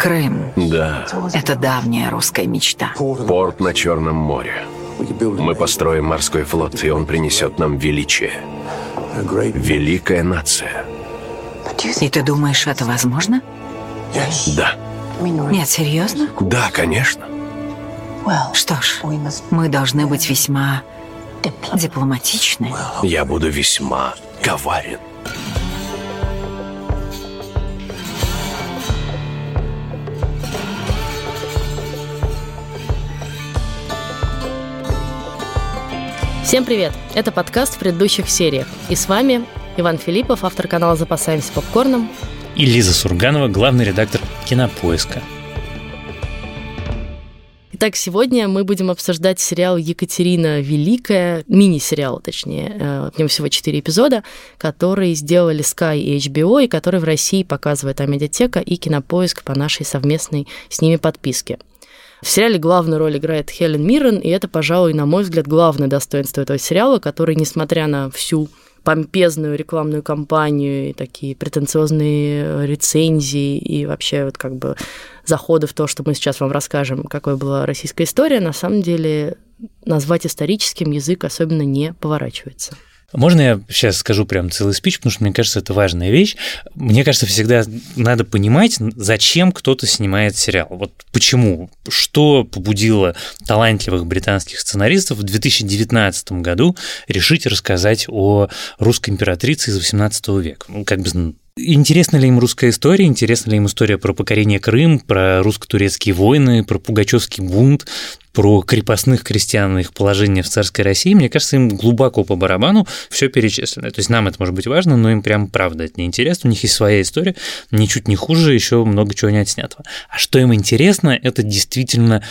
Крым Да, – это давняя русская мечта. порт на Черном море. Мы построим морской флот, и он принесет нам величие. Великая нация. И ты думаешь, это возможно? Да. Нет, серьезно? Да, конечно. Что ж, мы должны быть весьма дипломатичны. Я буду весьма коварен. Всем привет! Это подкаст в предыдущих сериях. И с вами Иван Филиппов, автор канала «Запасаемся попкорном». И Лиза Сурганова, главный редактор «Кинопоиска». Итак, сегодня мы будем обсуждать сериал «Екатерина Великая», мини-сериал, точнее, э, в нем всего 4 эпизода, которые сделали Sky и HBO, и который в России показывает Амедиатека и Кинопоиск по нашей совместной с ними подписке. В сериале главную роль играет Хелен Миррен, и это, пожалуй, на мой взгляд, главное достоинство этого сериала, который, несмотря на всю помпезную рекламную кампанию и такие претенциозные рецензии и вообще вот как бы заходы в то, что мы сейчас вам расскажем, какой была российская история, на самом деле назвать историческим язык особенно не поворачивается. Можно я сейчас скажу прям целый спич, потому что мне кажется, это важная вещь. Мне кажется, всегда надо понимать, зачем кто-то снимает сериал. Вот почему, что побудило талантливых британских сценаристов в 2019 году решить рассказать о русской императрице из 18 века. Ну, как бы Интересна ли им русская история, интересна ли им история про покорение Крым, про русско-турецкие войны, про Пугачевский бунт, про крепостных крестьян и их положение в царской России, мне кажется, им глубоко по барабану все перечислено. То есть нам это может быть важно, но им прям правда это не интересно. У них есть своя история, ничуть не хуже, еще много чего не отснятого. А что им интересно, это действительно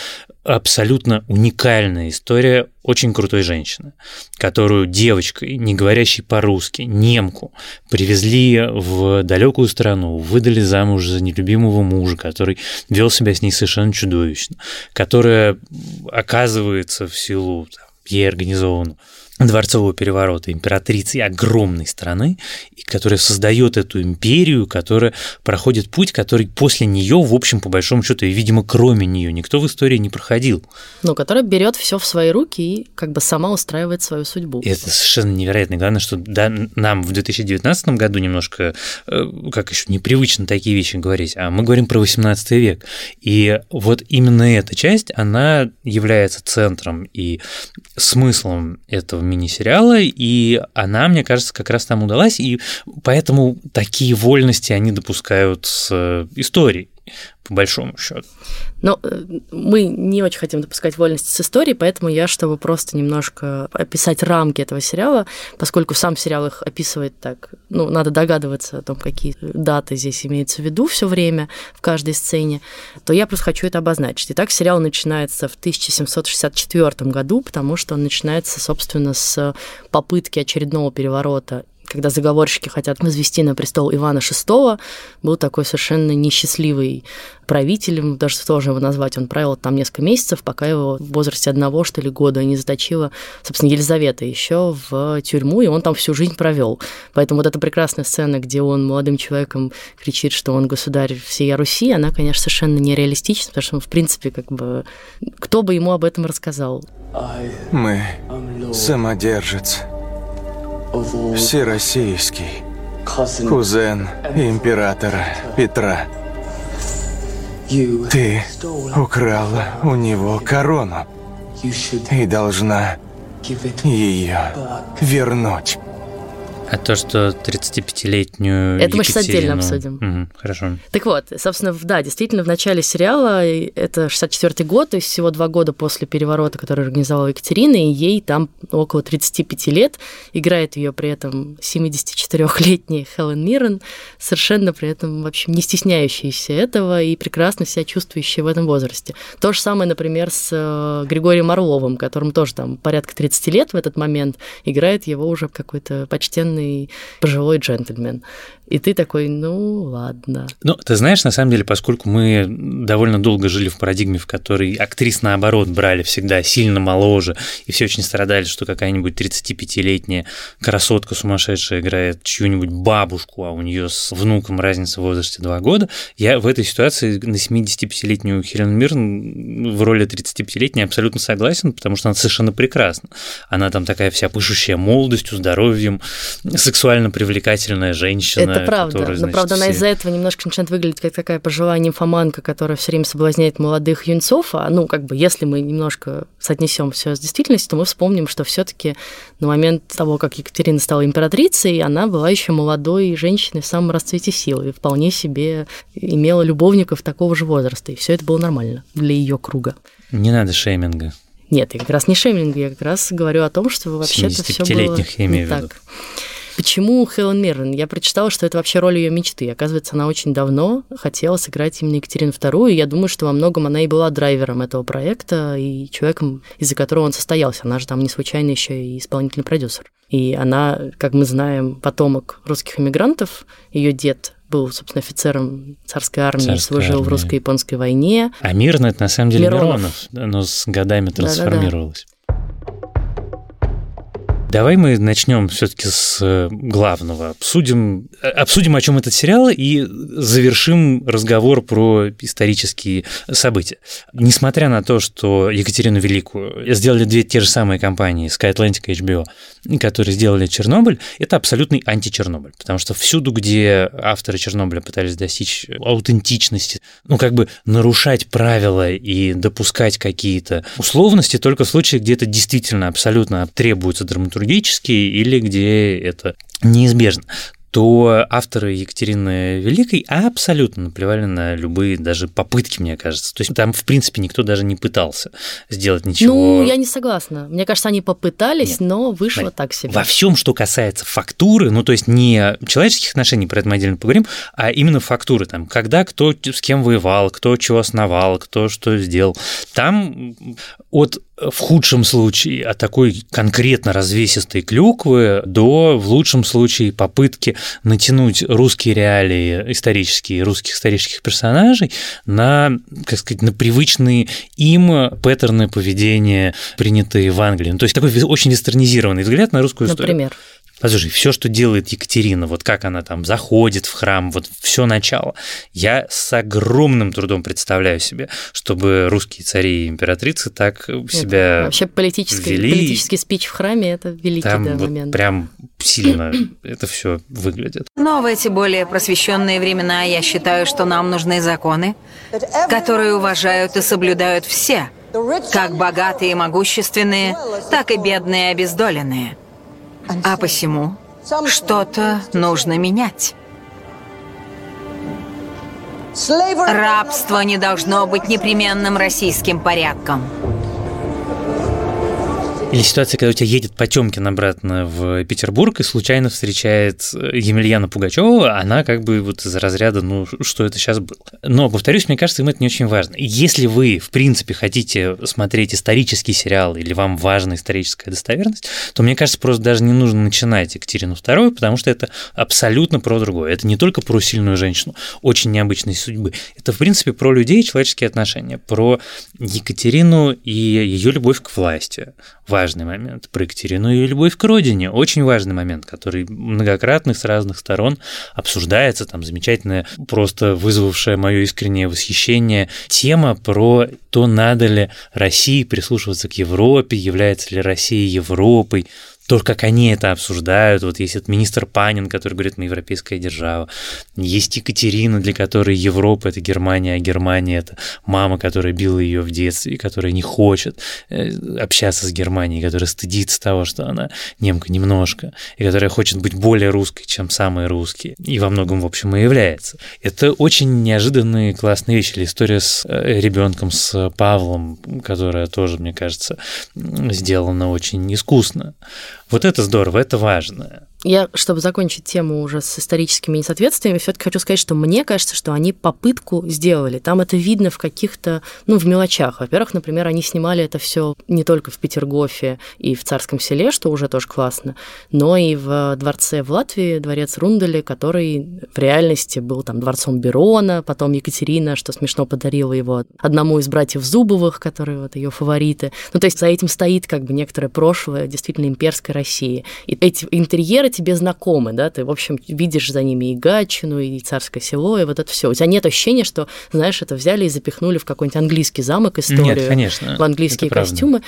абсолютно уникальная история очень крутой женщины, которую девочкой, не говорящей по-русски, немку, привезли в далекую страну, выдали замуж за нелюбимого мужа, который вел себя с ней совершенно чудовищно, которая оказывается в силу там, ей организованного дворцового переворота императрицы огромной страны, и которая создает эту империю, которая проходит путь, который после нее, в общем, по большому счету, и, видимо, кроме нее никто в истории не проходил. Но которая берет все в свои руки и как бы сама устраивает свою судьбу. И это совершенно невероятно. Главное, что да, нам в 2019 году немножко, э, как еще непривычно такие вещи говорить, а мы говорим про 18 век. И вот именно эта часть, она является центром и смыслом этого мини-сериала, и она, мне кажется, как раз там удалась, и поэтому такие вольности они допускают с э, историей по большому счету. Но э, мы не очень хотим допускать вольности с историей, поэтому я, чтобы просто немножко описать рамки этого сериала, поскольку сам сериал их описывает так, ну, надо догадываться о том, какие даты здесь имеются в виду все время в каждой сцене, то я просто хочу это обозначить. Итак, сериал начинается в 1764 году, потому что он начинается, собственно, с попытки очередного переворота когда заговорщики хотят возвести на престол Ивана VI, был такой совершенно несчастливый правителем, даже тоже его назвать, он правил там несколько месяцев, пока его в возрасте одного, что ли, года не заточила, собственно, Елизавета еще в тюрьму, и он там всю жизнь провел. Поэтому вот эта прекрасная сцена, где он молодым человеком кричит, что он государь всей Руси, она, конечно, совершенно нереалистична, потому что, в принципе, как бы, кто бы ему об этом рассказал? Мы самодержец Всероссийский. Кузен императора Петра. Ты украла у него корону и должна ее вернуть. А то, что 35-летнюю Это мы сейчас отдельно обсудим. Угу, хорошо. Так вот, собственно, да, действительно, в начале сериала, это 64-й год, то есть всего два года после переворота, который организовала Екатерина, и ей там около 35 лет, играет ее при этом 74-летняя Хелен Миррен, совершенно при этом вообще не стесняющаяся этого и прекрасно себя чувствующая в этом возрасте. То же самое, например, с э, Григорием Орловым, которому тоже там порядка 30 лет в этот момент, играет его уже какой-то почтенный почтенный пожилой джентльмен. И ты такой, ну ладно. Ну, ты знаешь, на самом деле, поскольку мы довольно долго жили в парадигме, в которой актрис, наоборот, брали всегда сильно моложе, и все очень страдали, что какая-нибудь 35-летняя красотка сумасшедшая играет чью-нибудь бабушку, а у нее с внуком разница в возрасте 2 года, я в этой ситуации на 75-летнюю Хелен Мирн в роли 35-летней абсолютно согласен, потому что она совершенно прекрасна. Она там такая вся пышущая молодостью, здоровьем, сексуально привлекательная женщина, это правда. Который, значит, Но, правда, все... она из-за этого немножко начинает выглядеть как такая пожилая нимфоманка, которая все время соблазняет молодых юнцов. А, ну, как бы, если мы немножко соотнесем все с действительностью, то мы вспомним, что все-таки на момент того, как Екатерина стала императрицей, она была еще молодой женщиной в самом расцвете силы и вполне себе имела любовников такого же возраста. И все это было нормально для ее круга. Не надо шейминга. Нет, я как раз не шейминг, я как раз говорю о том, что вообще-то все было я не так. Почему Хелен Миррен? Я прочитала, что это вообще роль ее мечты. Оказывается, она очень давно хотела сыграть именно Екатерину II, и я думаю, что во многом она и была драйвером этого проекта и человеком, из-за которого он состоялся. Она же там не случайно еще и исполнительный продюсер. И она, как мы знаем, потомок русских иммигрантов. Ее дед был, собственно, офицером царской армии, Царская служил армия. в русско-японской войне. А Мирна это на самом деле Миронов, Миронов но с годами трансформировалось. Да-да-да. Давай мы начнем все-таки с э, главного. Обсудим, э, обсудим, о чем этот сериал, и завершим разговор про исторические события. Несмотря на то, что Екатерину Великую сделали две те же самые компании, Sky Atlantic и HBO, которые сделали Чернобыль, это абсолютный античернобыль. Потому что всюду, где авторы Чернобыля пытались достичь аутентичности, ну, как бы нарушать правила и допускать какие-то условности, только в случае, где это действительно абсолютно требуется драматургия драматургические или где это неизбежно то авторы Екатерины Великой абсолютно наплевали на любые даже попытки, мне кажется. То есть там, в принципе, никто даже не пытался сделать ничего. Ну, я не согласна. Мне кажется, они попытались, Нет. но вышло Смотри, так себе. Во всем, что касается фактуры, ну, то есть не человеческих отношений, про это мы отдельно поговорим, а именно фактуры, там, когда кто с кем воевал, кто чего основал, кто что сделал. Там от в худшем случае от такой конкретно развесистой клюквы до, в лучшем случае, попытки натянуть русские реалии исторические, русских исторических персонажей на, как сказать, на привычные им паттерны поведения, принятые в Англии. Ну, то есть такой очень вестернизированный взгляд на русскую историю. Например? Послушай, все, что делает Екатерина, вот как она там заходит в храм, вот все начало, я с огромным трудом представляю себе, чтобы русские цари и императрицы так себя это Вообще политический, вели. политический спич в храме – это великий там да, вот момент. прям сильно это все выглядит. Но в эти более просвещенные времена я считаю, что нам нужны законы, которые уважают и соблюдают все, как богатые и могущественные, так и бедные и обездоленные – а посему что-то нужно менять. Рабство не должно быть непременным российским порядком. Или ситуация, когда у тебя едет Потемкин обратно в Петербург и случайно встречает э, Емельяна Пугачева, она как бы вот из разряда, ну, что это сейчас было. Но, повторюсь, мне кажется, им это не очень важно. Если вы, в принципе, хотите смотреть исторический сериал или вам важна историческая достоверность, то, мне кажется, просто даже не нужно начинать Екатерину II, потому что это абсолютно про другое. Это не только про сильную женщину, очень необычной судьбы. Это, в принципе, про людей и человеческие отношения, про Екатерину и ее любовь к власти важный момент. Про Екатерину и любовь к родине. Очень важный момент, который многократно с разных сторон обсуждается. Там замечательная, просто вызвавшая мое искреннее восхищение тема про то, надо ли России прислушиваться к Европе, является ли Россия Европой то, как они это обсуждают. Вот есть этот министр Панин, который говорит, мы европейская держава. Есть Екатерина, для которой Европа – это Германия, а Германия – это мама, которая била ее в детстве, которая не хочет э, общаться с Германией, которая стыдится того, что она немка немножко, и которая хочет быть более русской, чем самые русские. И во многом, в общем, и является. Это очень неожиданные классные вещи. Или история с э, ребенком, с Павлом, которая тоже, мне кажется, сделана очень искусно. Вот это здорово, это важно. Я, чтобы закончить тему уже с историческими несоответствиями, все-таки хочу сказать, что мне кажется, что они попытку сделали. Там это видно в каких-то, ну, в мелочах. Во-первых, например, они снимали это все не только в Петергофе и в Царском селе, что уже тоже классно, но и в дворце в Латвии, дворец Рундали, который в реальности был там дворцом Берона, потом Екатерина, что смешно, подарила его одному из братьев Зубовых, которые вот ее фавориты. Ну, то есть за этим стоит как бы некоторое прошлое действительно имперской России. И эти интерьеры которые тебе знакомы, да, ты, в общем, видишь за ними и Гатчину, и Царское село, и вот это все. У тебя нет ощущения, что, знаешь, это взяли и запихнули в какой-нибудь английский замок историю, нет, конечно, в английские костюмы.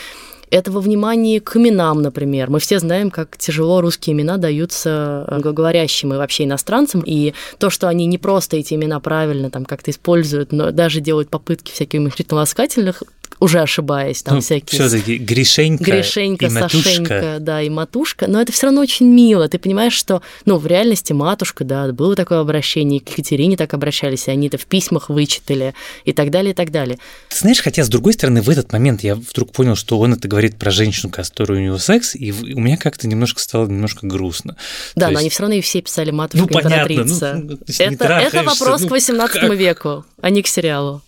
Этого внимания к именам, например. Мы все знаем, как тяжело русские имена даются англоговорящим и вообще иностранцам, и то, что они не просто эти имена правильно там как-то используют, но даже делают попытки всяких умозрительно-ласкательных, уже ошибаясь, там ну, всякие... Все-таки Гришенька, Гришенька, и Сашенька, да, и Матушка, но это все равно очень мило. Ты понимаешь, что, ну, в реальности Матушка, да, было такое обращение, к Екатерине так обращались, и они это в письмах вычитали, и так далее, и так далее. Ты знаешь, хотя, с другой стороны, в этот момент я вдруг понял, что он это говорит про женщину, которая у него секс, и у меня как-то немножко стало немножко грустно. Да, То но есть... они все равно и все писали Матушка, ну, императрица. Понятно, ну, это, это вопрос ну, к 18 как? веку, а не к сериалу.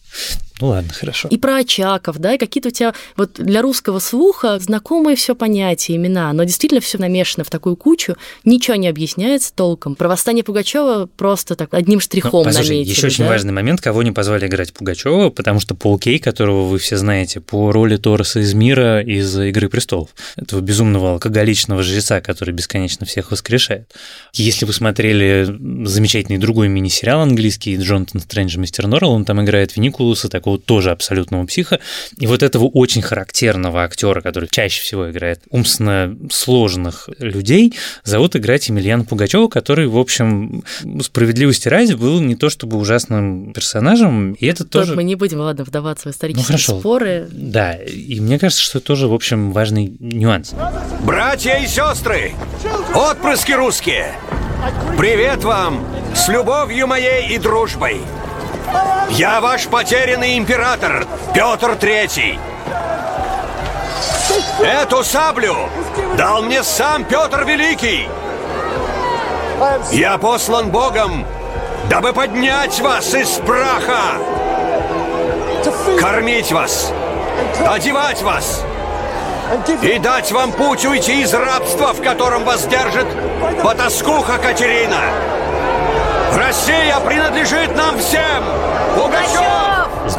Ну ладно, хорошо. И про Очаков, да, и какие-то у тебя вот для русского слуха знакомые все понятия, имена, но действительно все намешано в такую кучу, ничего не объясняется толком. Про восстание Пугачева просто так одним штрихом ну, наметили. Еще очень да? важный момент, кого не позвали играть Пугачева, потому что Пол Кей, которого вы все знаете, по роли Тороса из мира из Игры престолов, этого безумного алкоголичного жреца, который бесконечно всех воскрешает. Если вы смотрели замечательный другой мини-сериал английский Джонатан Стрэндж Мистер Норрелл, он там играет Виникулуса, такого такого тоже абсолютного психа. И вот этого очень характерного актера, который чаще всего играет умственно сложных людей, зовут играть Емельяна Пугачева, который, в общем, справедливости ради, был не то чтобы ужасным персонажем, и это тоже... мы не будем, ладно, вдаваться в исторические ну, хорошо. споры. Да, и мне кажется, что это тоже, в общем, важный нюанс. Братья и сестры, отпрыски русские, привет вам с любовью моей и дружбой. Я ваш потерянный император, Петр Третий. Эту саблю дал мне сам Петр Великий. Я послан Богом, дабы поднять вас из праха, кормить вас, одевать вас и дать вам путь уйти из рабства, в котором вас держит потаскуха Катерина. Россия принадлежит нам всем! Пугачев!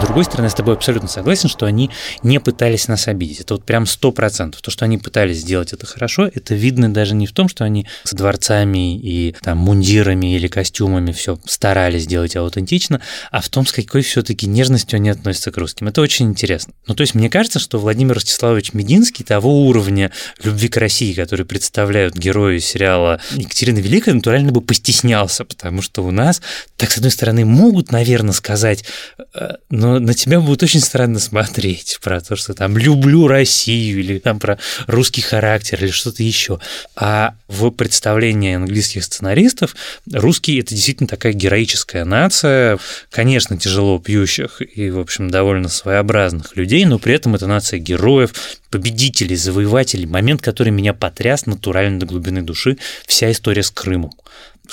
Другой стороны, я с тобой абсолютно согласен, что они не пытались нас обидеть. Это вот прям сто процентов. То, что они пытались сделать это хорошо, это видно даже не в том, что они с дворцами и там мундирами или костюмами все старались сделать аутентично, а в том, с какой все-таки нежностью они относятся к русским. Это очень интересно. Ну, то есть мне кажется, что Владимир Ростиславович Мединский того уровня любви к России, который представляют герои сериала Екатерина Великая, натурально бы постеснялся, потому что у нас, так, с одной стороны, могут, наверное, сказать, э, на тебя будет очень странно смотреть про то, что там люблю Россию или там про русский характер или что-то еще. А в представлении английских сценаристов русские это действительно такая героическая нация, конечно, тяжело пьющих и, в общем, довольно своеобразных людей, но при этом это нация героев, победителей, завоевателей, момент, который меня потряс натурально до глубины души, вся история с Крымом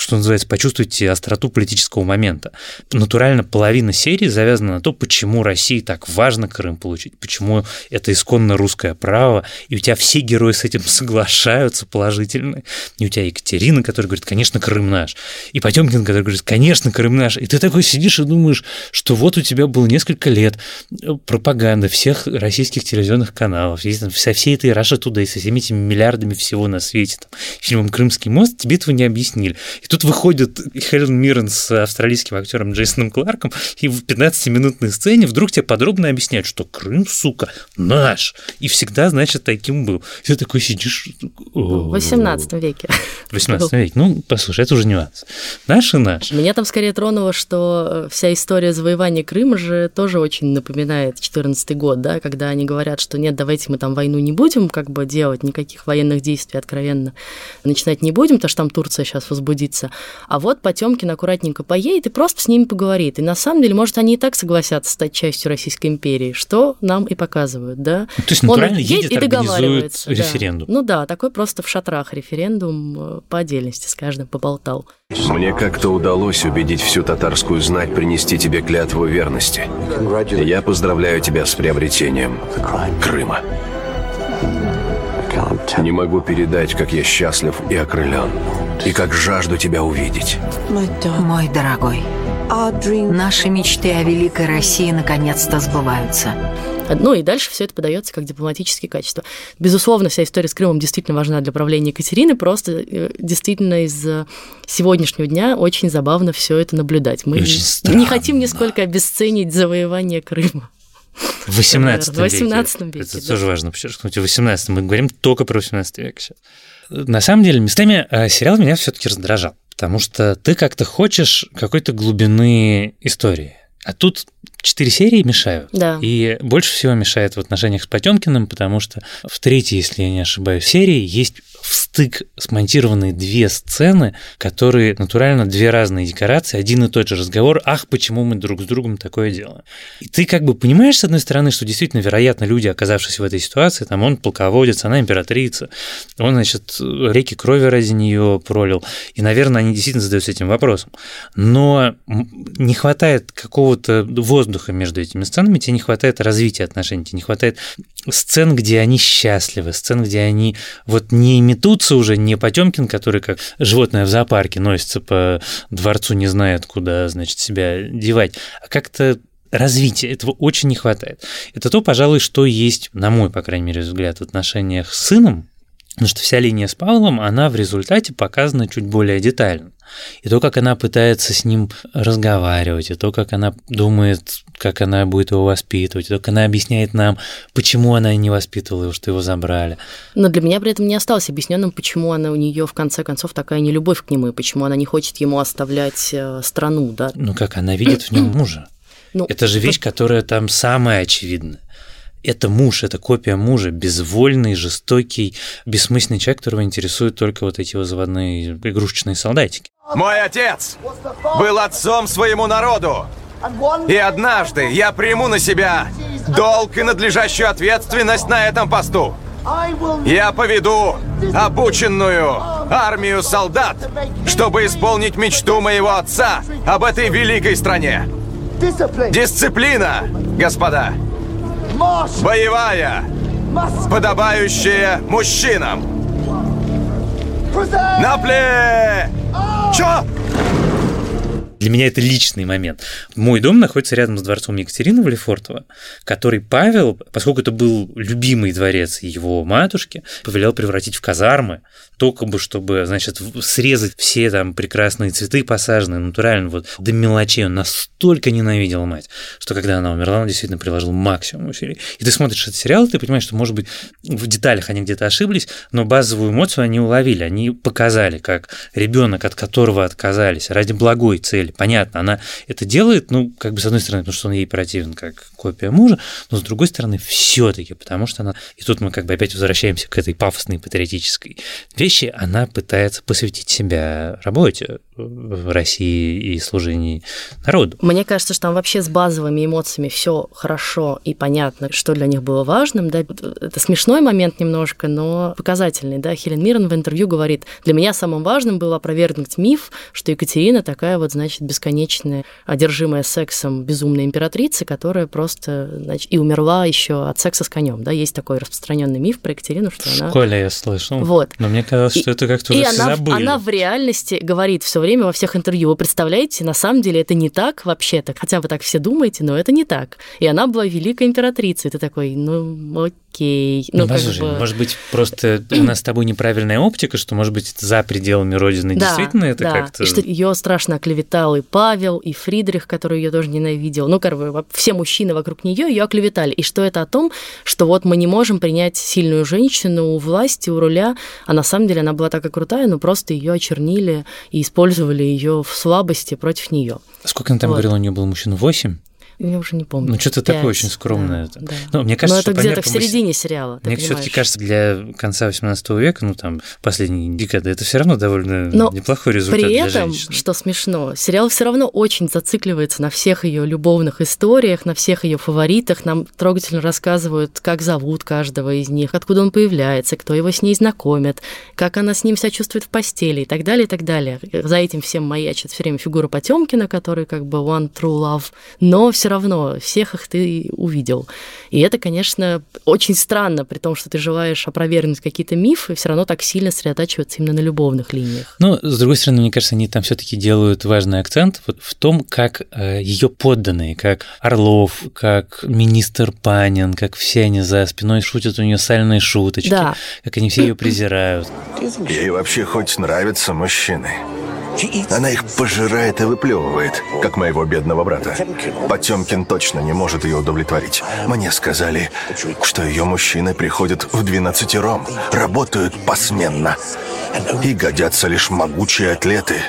что называется, почувствуйте остроту политического момента. Натурально половина серии завязана на то, почему России так важно Крым получить, почему это исконно русское право, и у тебя все герои с этим соглашаются положительно. И у тебя Екатерина, которая говорит, конечно, Крым наш. И Потемкин, который говорит, конечно, Крым наш. И ты такой сидишь и думаешь, что вот у тебя было несколько лет пропаганды всех российских телевизионных каналов, со всей этой Раша туда и со всеми этими миллиардами всего на свете, там, фильмом «Крымский мост», тебе этого не объяснили. И тут выходит Хелен Миррен с австралийским актером Джейсоном Кларком, и в 15-минутной сцене вдруг тебе подробно объясняют, что Крым, сука, наш. И всегда, значит, таким был. И ты такой сидишь... В 18 веке. В 18 веке. Ну, послушай, это уже нюанс. Наш и наш. Меня там скорее тронуло, что вся история завоевания Крыма же тоже очень напоминает 14 год, да, когда они говорят, что нет, давайте мы там войну не будем как бы делать, никаких военных действий откровенно начинать не будем, потому что там Турция сейчас возбудится согласиться. А вот Потемкин аккуратненько поедет и просто с ними поговорит. И на самом деле, может, они и так согласятся стать частью Российской империи, что нам и показывают, да. То есть натурально Он едет, едет и договаривается. Референдум. Да. Ну да, такой просто в шатрах референдум э, по отдельности с каждым поболтал. Мне как-то удалось убедить всю татарскую знать принести тебе клятву верности. Я поздравляю тебя с приобретением Крыма. Не могу передать, как я счастлив и окрылен, и как жажду тебя увидеть. Мой дорогой, наши мечты о великой России наконец-то сбываются. Ну и дальше все это подается как дипломатические качества. Безусловно, вся история с Крымом действительно важна для правления Екатерины, просто э, действительно из сегодняшнего дня очень забавно все это наблюдать. Мы не хотим нисколько обесценить завоевание Крыма. В 18 веке. В 18 веке. Это да. тоже важно подчеркнуть. В 18 мы говорим только про 18 век сейчас. На самом деле, местами э, сериал меня все-таки раздражал, потому что ты как-то хочешь какой-то глубины истории. А тут четыре серии мешают. Да. И больше всего мешает в отношениях с Потемкиным, потому что в третьей, если я не ошибаюсь, серии есть в стык смонтированы две сцены, которые натурально две разные декорации, один и тот же разговор, ах, почему мы друг с другом такое делаем. И ты как бы понимаешь, с одной стороны, что действительно, вероятно, люди, оказавшись в этой ситуации, там он полководец, она императрица, он, значит, реки крови ради нее пролил, и, наверное, они действительно задаются этим вопросом. Но не хватает какого-то воздуха между этими сценами, тебе не хватает развития отношений, тебе не хватает сцен, где они счастливы, сцен, где они вот не метутся уже, не Потемкин, который как животное в зоопарке носится по дворцу, не знает, куда, значит, себя девать, а как-то развития этого очень не хватает. Это то, пожалуй, что есть, на мой, по крайней мере, взгляд, в отношениях с сыном, Потому что вся линия с Павлом, она в результате показана чуть более детально. И то, как она пытается с ним разговаривать, и то, как она думает, как она будет его воспитывать, и то, как она объясняет нам, почему она не воспитывала его, что его забрали. Но для меня при этом не осталось объясненным, почему она у нее в конце концов такая нелюбовь к нему, и почему она не хочет ему оставлять э, страну, да? Ну как, она видит в нем мужа. Ну, это же вещь, которая там самая очевидная это муж, это копия мужа, безвольный, жестокий, бессмысленный человек, которого интересуют только вот эти вот заводные игрушечные солдатики. Мой отец был отцом своему народу. И однажды я приму на себя долг и надлежащую ответственность на этом посту. Я поведу обученную армию солдат, чтобы исполнить мечту моего отца об этой великой стране. Дисциплина, господа боевая, подобающая мужчинам. На пле! Чё? Для меня это личный момент. Мой дом находится рядом с дворцом Екатерины Валефортова, который Павел, поскольку это был любимый дворец его матушки, повелел превратить в казармы, только бы, чтобы, значит, срезать все там прекрасные цветы посаженные, натурально, вот до мелочей. Он настолько ненавидел мать, что когда она умерла, он действительно приложил максимум усилий. И ты смотришь этот сериал, ты понимаешь, что, может быть, в деталях они где-то ошиблись, но базовую эмоцию они уловили, они показали, как ребенок, от которого отказались ради благой цели, понятно, она это делает, ну, как бы с одной стороны, потому что он ей противен, как копия мужа, но с другой стороны, все-таки, потому что она, и тут мы как бы опять возвращаемся к этой пафосной патриотической вещи, она пытается посвятить себя работе в России и служении народу. Мне кажется, что там вообще с базовыми эмоциями все хорошо и понятно, что для них было важным. Да? Это смешной момент немножко, но показательный. Да? Хелен Миррен в интервью говорит, для меня самым важным было опровергнуть миф, что Екатерина такая вот, значит, бесконечная, одержимая сексом безумная императрица, которая просто, значит, и умерла еще от секса с конем. Да? Есть такой распространенный миф про Екатерину, что она... В школе я слышал. Вот. Но мне казалось, что и, это как-то уже она, забыли. она в реальности говорит все время во всех интервью, вы представляете, на самом деле это не так вообще-то, хотя вы так все думаете, но это не так. И она была великой императрицей. И ты такой, ну, окей. Ну, ну послушай, бы... может быть, просто у нас с тобой неправильная оптика, что, может быть, за пределами Родины да, действительно это да. как-то... И что ее страшно оклеветал и Павел, и Фридрих, который ее тоже ненавидел. Ну, как бы все мужчины вокруг нее ее оклеветали. И что это о том, что вот мы не можем принять сильную женщину у власти, у руля, а на самом деле она была такая крутая, но просто ее очернили и использовали ее в слабости против нее. Сколько она там вот. говорила, у нее был мужчин? Восемь? Я уже не помню. Ну, что-то такое очень скромное. Да, да. Ну, мне кажется, Но это где-то в середине сериала. Мне все-таки кажется, для конца 18 века, ну, там, последней декады, это все равно довольно Но неплохой результат при этом, что смешно, сериал все равно очень зацикливается на всех ее любовных историях, на всех ее фаворитах. Нам трогательно рассказывают, как зовут каждого из них, откуда он появляется, кто его с ней знакомит, как она с ним себя чувствует в постели и так далее, и так далее. За этим всем маячит все время фигура Потемкина, который как бы one true love, но все равно всех их ты увидел. И это, конечно, очень странно, при том, что ты желаешь опровергнуть какие-то мифы, все равно так сильно сосредотачиваться именно на любовных линиях. Ну, с другой стороны, мне кажется, они там все-таки делают важный акцент вот в том, как э, ее подданные, как Орлов, как министр Панин, как все они за спиной шутят у нее сальные шуточки, да. как они все ее презирают. Ей вообще хоть нравятся мужчины. Она их пожирает и выплевывает, как моего бедного брата. Потемкин точно не может ее удовлетворить. Мне сказали, что ее мужчины приходят в двенадцатером, работают посменно и годятся лишь могучие атлеты –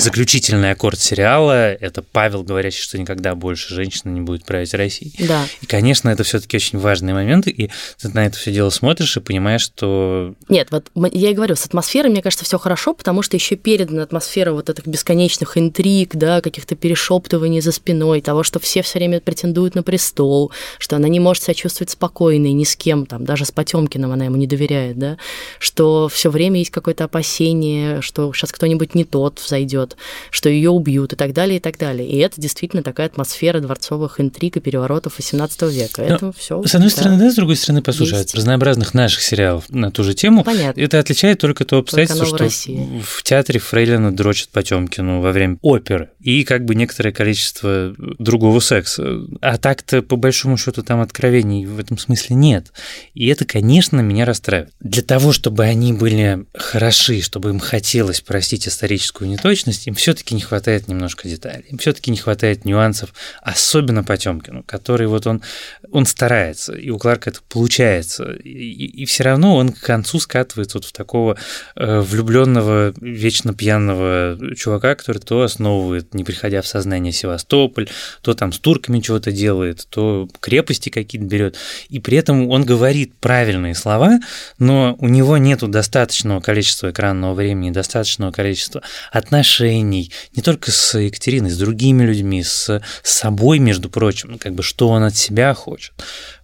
заключительный аккорд сериала – это Павел, говорящий, что никогда больше женщина не будет править Россией. Да. И, конечно, это все таки очень важные моменты, и ты на это все дело смотришь и понимаешь, что… Нет, вот я и говорю, с атмосферой, мне кажется, все хорошо, потому что еще передана атмосфера вот этих бесконечных интриг, да, каких-то перешептываний за спиной, того, что все все время претендуют на престол, что она не может себя чувствовать спокойной ни с кем, там, даже с Потемкиным она ему не доверяет, да, что все время есть какое-то опасение, что сейчас кто-нибудь не тот взойдет, вот, что ее убьют и так далее, и так далее. И это действительно такая атмосфера дворцовых интриг и переворотов XVIII века. Но, это все. С одной да, стороны, да, с другой стороны, послушай, от разнообразных наших сериалов на ту же тему, Понятно. это отличает только то обстоятельство, что России. в театре Фрейлина дрочат Потемкину во время оперы и как бы некоторое количество другого секса. А так-то, по большому счету, там откровений в этом смысле нет. И это, конечно, меня расстраивает. Для того, чтобы они были хороши, чтобы им хотелось простить историческую неточность, есть им все-таки не хватает немножко деталей, им все-таки не хватает нюансов, особенно Потемкину, который вот он, он старается, и у Кларка это получается, и, и, все равно он к концу скатывается вот в такого э, влюбленного, вечно пьяного чувака, который то основывает, не приходя в сознание Севастополь, то там с турками чего-то делает, то крепости какие-то берет, и при этом он говорит правильные слова, но у него нету достаточного количества экранного времени, достаточного количества отношений, отношений, не только с Екатериной, с другими людьми, с собой, между прочим, ну, как бы что он от себя хочет.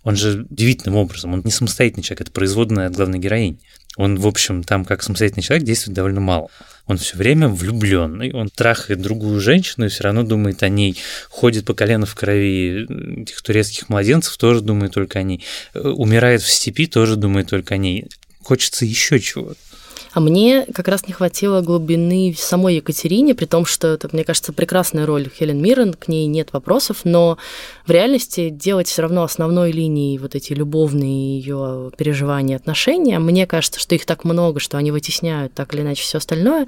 Он же удивительным образом, он не самостоятельный человек, это производная от главной героини. Он, в общем, там как самостоятельный человек действует довольно мало. Он все время влюбленный, он трахает другую женщину и все равно думает о ней, ходит по колено в крови этих турецких младенцев, тоже думает только о ней, умирает в степи, тоже думает только о ней. Хочется еще чего-то. А мне как раз не хватило глубины в самой Екатерине, при том, что это, мне кажется, прекрасная роль Хелен Миррен, к ней нет вопросов, но в реальности делать все равно основной линией вот эти любовные ее переживания, отношения, мне кажется, что их так много, что они вытесняют так или иначе все остальное,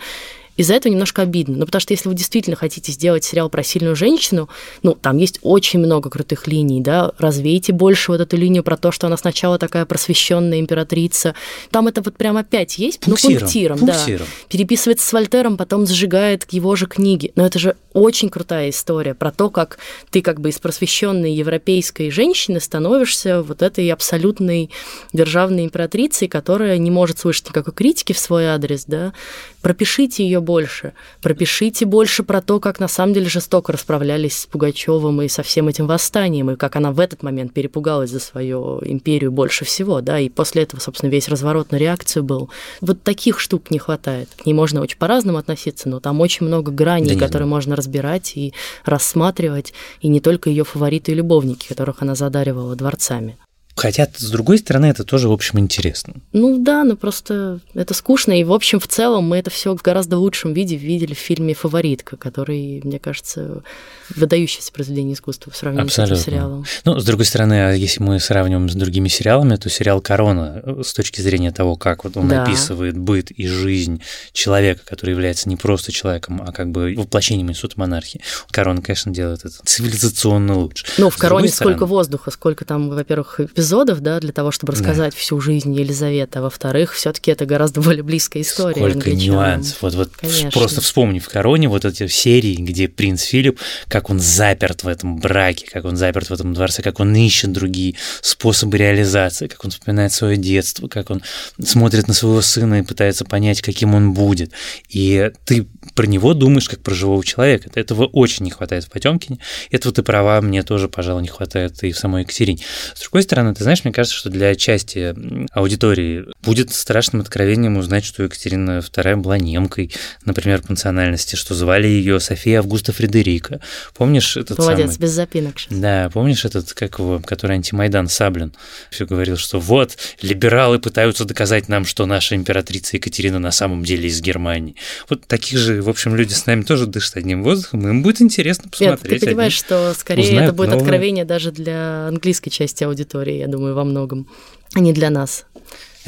из-за этого немножко обидно. Ну, потому что если вы действительно хотите сделать сериал про сильную женщину, ну, там есть очень много крутых линий, да, развейте больше вот эту линию про то, что она сначала такая просвещенная императрица. Там это вот прям опять есть, пунктиром, ну, пунктиром, пунктиром. да. Переписывается с Вольтером, потом сжигает его же книги. Но это же очень крутая история про то, как ты как бы из просвещенной европейской женщины становишься вот этой абсолютной державной императрицей, которая не может слышать никакой критики в свой адрес, да. Пропишите ее больше. Пропишите больше про то, как на самом деле жестоко расправлялись с Пугачевым и со всем этим восстанием, и как она в этот момент перепугалась за свою империю больше всего, да, и после этого, собственно, весь разворот на реакцию был. Вот таких штук не хватает. К ней можно очень по-разному относиться, но там очень много граней, да которые можно разбирать и рассматривать, и не только ее фавориты и любовники, которых она задаривала дворцами. Хотя, с другой стороны, это тоже, в общем, интересно. Ну да, но просто это скучно. И, в общем, в целом мы это все в гораздо лучшем виде видели в фильме «Фаворитка», который, мне кажется, выдающееся произведение искусства в сравнении Абсолютно. с этим сериалом. Ну, с другой стороны, а если мы сравниваем с другими сериалами, то сериал «Корона» э, с точки зрения того, как вот он да. описывает быт и жизнь человека, который является не просто человеком, а как бы воплощением института монархии, «Корона», конечно, делает это цивилизационно лучше. Ну, в «Короне» сколько воздуха, сколько там, во-первых, эпизодов эпизодов, да, для того, чтобы рассказать да. всю жизнь Елизаветы, а во-вторых, все-таки это гораздо более близкая история. Сколько нюансов. Вот, вот Конечно. просто вспомни в Короне вот эти серии, где принц Филипп, как он заперт в этом браке, как он заперт в этом дворце, как он ищет другие способы реализации, как он вспоминает свое детство, как он смотрит на своего сына и пытается понять, каким он будет. И ты про него думаешь как про живого человека. Этого очень не хватает в Потемкине. Этого ты права, мне тоже, пожалуй, не хватает и в самой Екатерине. С другой стороны, ты знаешь, мне кажется, что для части аудитории будет страшным откровением узнать, что Екатерина II была немкой, например, по национальности, что звали ее София Августа Фредерика. Помнишь этот Молодец, самый... без запинок. Сейчас. Да, помнишь этот, как его, который антимайдан Саблин, все говорил, что вот, либералы пытаются доказать нам, что наша императрица Екатерина на самом деле из Германии. Вот таких же, в общем, люди с нами тоже дышат одним воздухом, им будет интересно посмотреть. Нет, ты понимаешь, что скорее это будет новое. откровение даже для английской части аудитории, я думаю, во многом, а не для нас.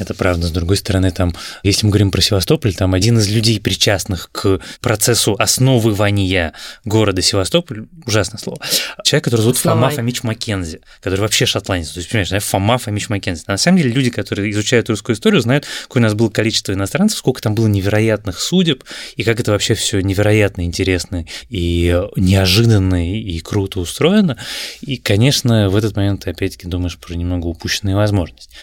Это правда. С другой стороны, там, если мы говорим про Севастополь, там один из людей, причастных к процессу основывания города Севастополь, ужасное слово, человек, который зовут Фома Фомич Маккензи, который вообще шотландец. То есть, понимаешь, да, Фома Фомич Маккензи. На самом деле, люди, которые изучают русскую историю, знают, какое у нас было количество иностранцев, сколько там было невероятных судеб, и как это вообще все невероятно интересно и неожиданно и круто устроено. И, конечно, в этот момент ты опять-таки думаешь про немного упущенные возможности.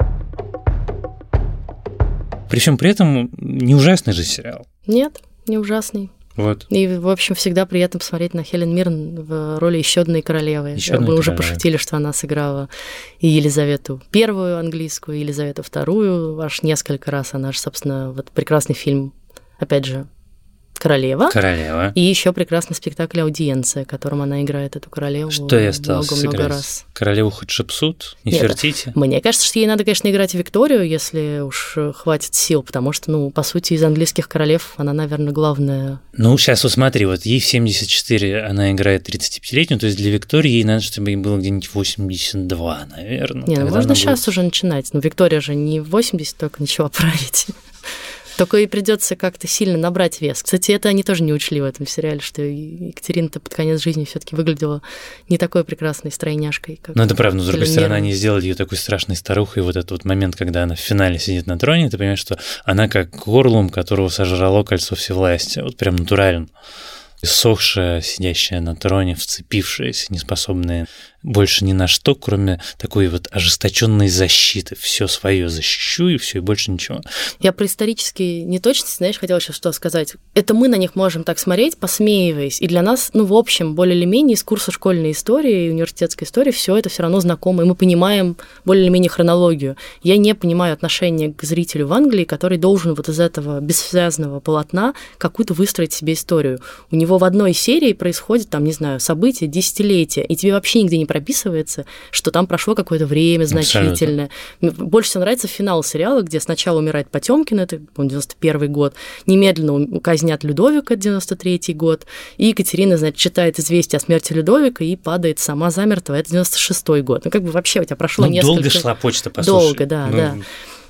Причем при этом не ужасный же сериал. Нет, не ужасный. Вот. И, в общем, всегда приятно посмотреть на Хелен Мирн в роли еще одной королевы. Еще Мы королевы. уже пошутили, что она сыграла и Елизавету первую английскую, и Елизавету вторую, аж несколько раз. Она же, собственно, вот прекрасный фильм, опять же, Королева. Королева. И еще прекрасный спектакль Аудиенция, которым она играет эту королеву. Что я остался много, много раз. Королеву хоть шепсут, не Нет, фертите. Мне кажется, что ей надо, конечно, играть Викторию, если уж хватит сил, потому что, ну, по сути, из английских королев она, наверное, главная. Ну, сейчас вот смотри, вот ей в 74 она играет 35-летнюю, то есть для Виктории ей надо, чтобы ей было где-нибудь 82, наверное. Не, ну можно сейчас будет... уже начинать. Ну, Виктория же не в 80 только ничего править. Только и придется как-то сильно набрать вес. Кстати, это они тоже не учли в этом сериале, что Екатерина-то под конец жизни все-таки выглядела не такой прекрасной стройняшкой. Как ну, это правда, но с другой стороны, они сделали ее такой страшной старухой. И вот этот вот момент, когда она в финале сидит на троне, ты понимаешь, что она как горлум, которого сожрало кольцо всевластия. Вот прям натурально иссохшая, сидящая на троне, вцепившаяся, неспособная больше ни на что, кроме такой вот ожесточенной защиты. Все свое защищу и все, и больше ничего. Я про исторические неточности, знаешь, хотела сейчас что сказать. Это мы на них можем так смотреть, посмеиваясь. И для нас, ну, в общем, более или менее из курса школьной истории и университетской истории все это все равно знакомо, и мы понимаем более или менее хронологию. Я не понимаю отношения к зрителю в Англии, который должен вот из этого бессвязного полотна какую-то выстроить себе историю. У него в одной серии происходит, там, не знаю, события десятилетия, и тебе вообще нигде не прописывается, что там прошло какое-то время значительное. Абсолютно. Больше всего нравится финал сериала, где сначала умирает Потемкин, это, по 91 год, немедленно казнят Людовика, 93 год, и Екатерина, значит, читает известие о смерти Людовика и падает сама замертво, это 96 год. Ну, как бы вообще у тебя прошло ну, несколько... долго шла почта, послушай. Долго, да, ну... да.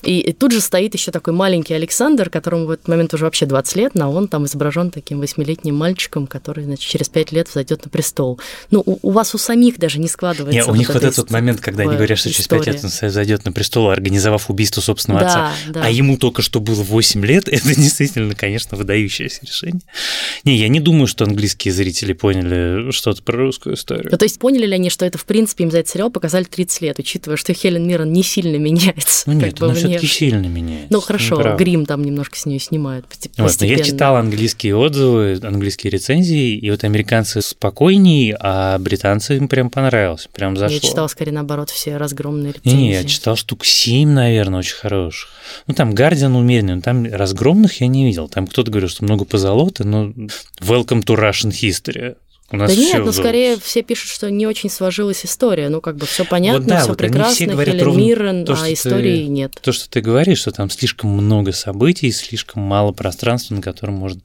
И, тут же стоит еще такой маленький Александр, которому в этот момент уже вообще 20 лет, но он там изображен таким восьмилетним мальчиком, который, значит, через 5 лет взойдет на престол. Ну, у, у вас у самих даже не складывается. Не, у вот них вот этот момент, когда они говорят, что через 5 лет он зайдет на престол, организовав убийство собственного да, отца, да. а ему только что было 8 лет, это действительно, конечно, выдающееся решение. Не, я не думаю, что английские зрители поняли что-то про русскую историю. Ну, то есть поняли ли они, что это, в принципе, им за этот сериал показали 30 лет, учитывая, что Хелен Миррен не сильно меняется. Ну нет, она все-таки сильно меняется. Ну хорошо, грим там немножко с нее снимают Вот, но я читал английские отзывы, английские рецензии, и вот американцы спокойнее, а британцы им прям понравилось, прям зашло. Я читал скорее наоборот все разгромные рецензии. Не, я читал штук 7, наверное, очень хороших. Ну там Guardian умеренный, но там разгромных я не видел. Там кто-то говорил, что много позолоты, но welcome to Russian history. У нас да нет, ну скорее все пишут, что не очень сложилась история. Ну, как бы все понятно, вот да, все вот прекрасно, все говорят то, а истории ты, нет. То, что ты говоришь, что там слишком много событий, слишком мало пространства, на котором можно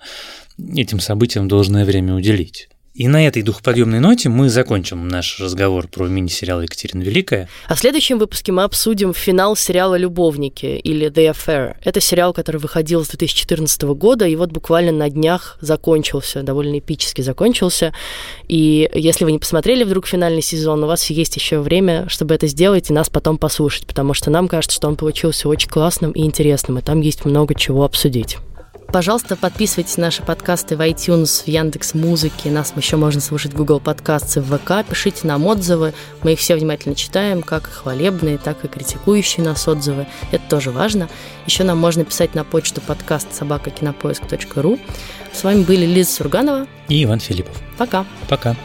этим событиям должное время уделить. И на этой духоподъемной ноте мы закончим наш разговор про мини-сериал Екатерина Великая. А в следующем выпуске мы обсудим финал сериала «Любовники» или «The Affair». Это сериал, который выходил с 2014 года, и вот буквально на днях закончился, довольно эпически закончился. И если вы не посмотрели вдруг финальный сезон, у вас есть еще время, чтобы это сделать и нас потом послушать, потому что нам кажется, что он получился очень классным и интересным, и там есть много чего обсудить. Пожалуйста, подписывайтесь на наши подкасты в iTunes, в Яндекс Музыке. Нас еще можно слушать в Google Подкасты, в ВК. Пишите нам отзывы. Мы их все внимательно читаем, как хвалебные, так и критикующие нас отзывы. Это тоже важно. Еще нам можно писать на почту подкаст собакакинопоиск.ру. С вами были Лиза Сурганова и Иван Филиппов. Пока. Пока.